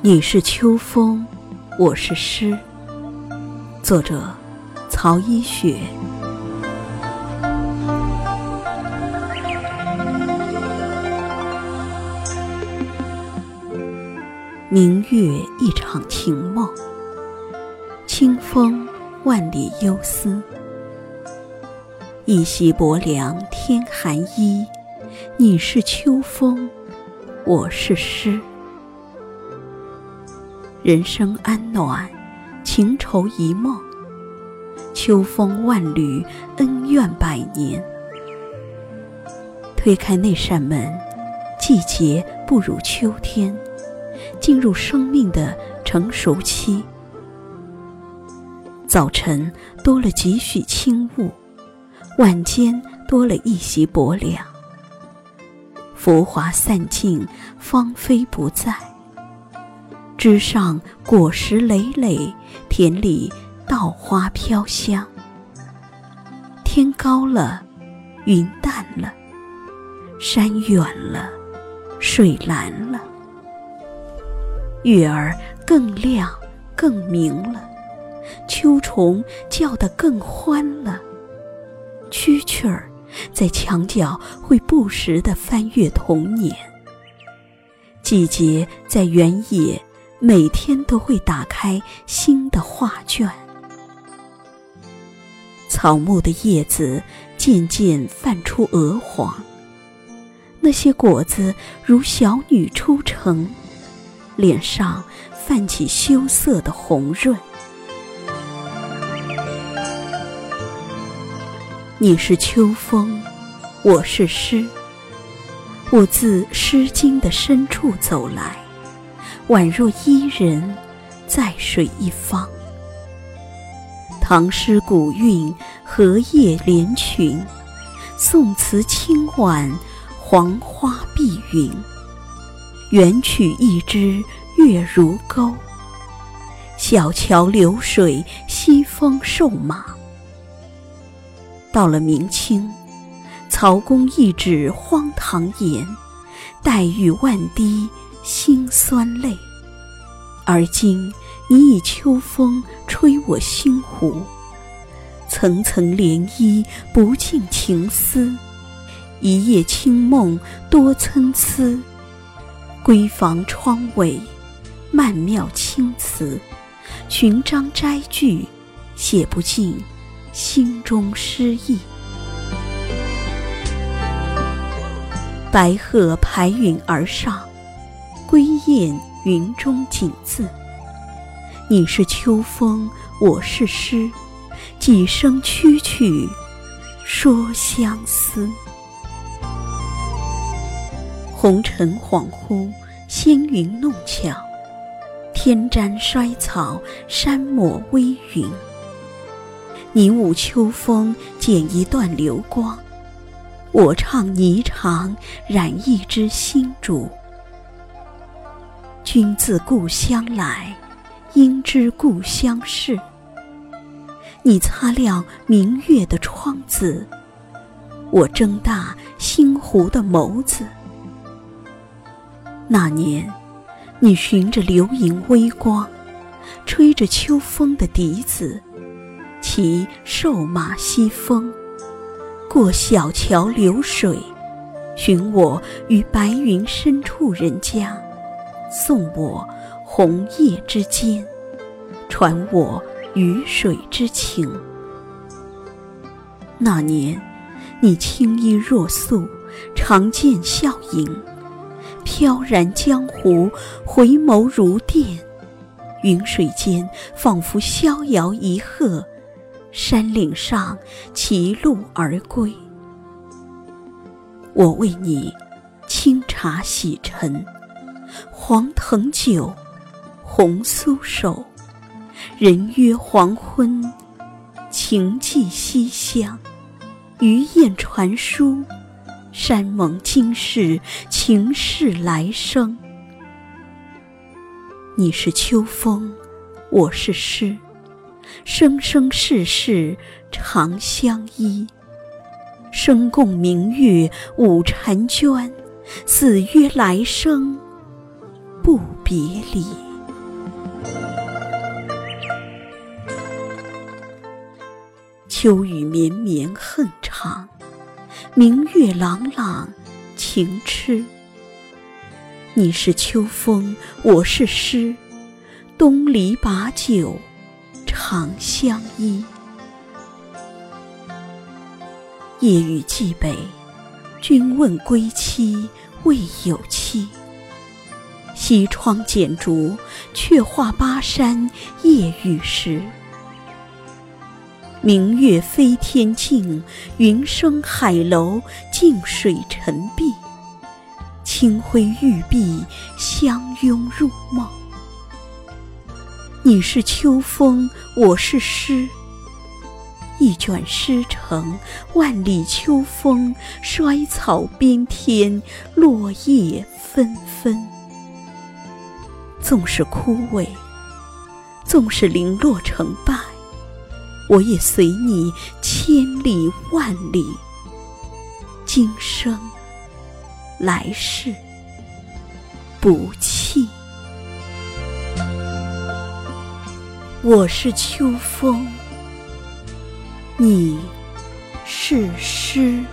你是秋风，我是诗。作者：曹一雪。明月一场情梦，清风万里忧思。一袭薄凉天寒衣，你是秋风，我是诗。人生安暖，情愁一梦。秋风万缕，恩怨百年。推开那扇门，季节步入秋天，进入生命的成熟期。早晨多了几许轻雾，晚间多了一袭薄凉。浮华散尽，芳菲不在。枝上果实累累，田里稻花飘香。天高了，云淡了，山远了，水蓝了，月儿更亮更明了，秋虫叫得更欢了。蛐蛐儿在墙角会不时地翻阅童年。季节在原野。每天都会打开新的画卷，草木的叶子渐渐泛出鹅黄，那些果子如小女出城，脸上泛起羞涩的红润。你是秋风，我是诗，我自《诗经》的深处走来。宛若伊人，在水一方。唐诗古韵，荷叶连群；宋词清婉，黄花碧云。元曲一枝月如钩，小桥流水西风瘦马。到了明清，曹公一纸荒唐言，黛玉万滴。心酸泪，而今你以秋风吹我心湖，层层涟漪不尽情思，一夜清梦多参差，闺房窗尾曼妙青词，寻章摘句写不尽心中诗意。白鹤排云而上。归雁云中景字，你是秋风，我是诗，几声蛐蛐说相思。红尘恍惚，仙云弄巧，天沾衰草，山抹微云。你舞秋风，剪一段流光，我唱霓裳，染一支新烛。君自故乡来，应知故乡事。你擦亮明月的窗子，我睁大星湖的眸子。那年，你循着流萤微光，吹着秋风的笛子，骑瘦马西风，过小桥流水，寻我于白云深处人家。送我红叶之间，传我鱼水之情。那年，你青衣若素，长剑笑迎，飘然江湖，回眸如电。云水间，仿佛逍遥一鹤；山岭上，骑鹿而归。我为你清茶洗尘。黄藤酒，红酥手，人约黄昏，情寄西厢。余雁传书，山盟今世，情誓来生。你是秋风，我是诗，生生世世长相依。生共明月，舞婵娟，死约来生。不别离。秋雨绵绵恨长，明月朗朗情痴。你是秋风，我是诗，东篱把酒长相依。夜雨寄北，君问归期未有期。西窗剪烛，却话巴山夜雨时。明月飞天镜，云生海楼镜水沉碧。清辉玉璧相拥入梦。你是秋风，我是诗。一卷诗成，万里秋风，衰草边天，落叶纷纷。纵是枯萎，纵是零落成败，我也随你千里万里。今生来世不弃。我是秋风。你是诗。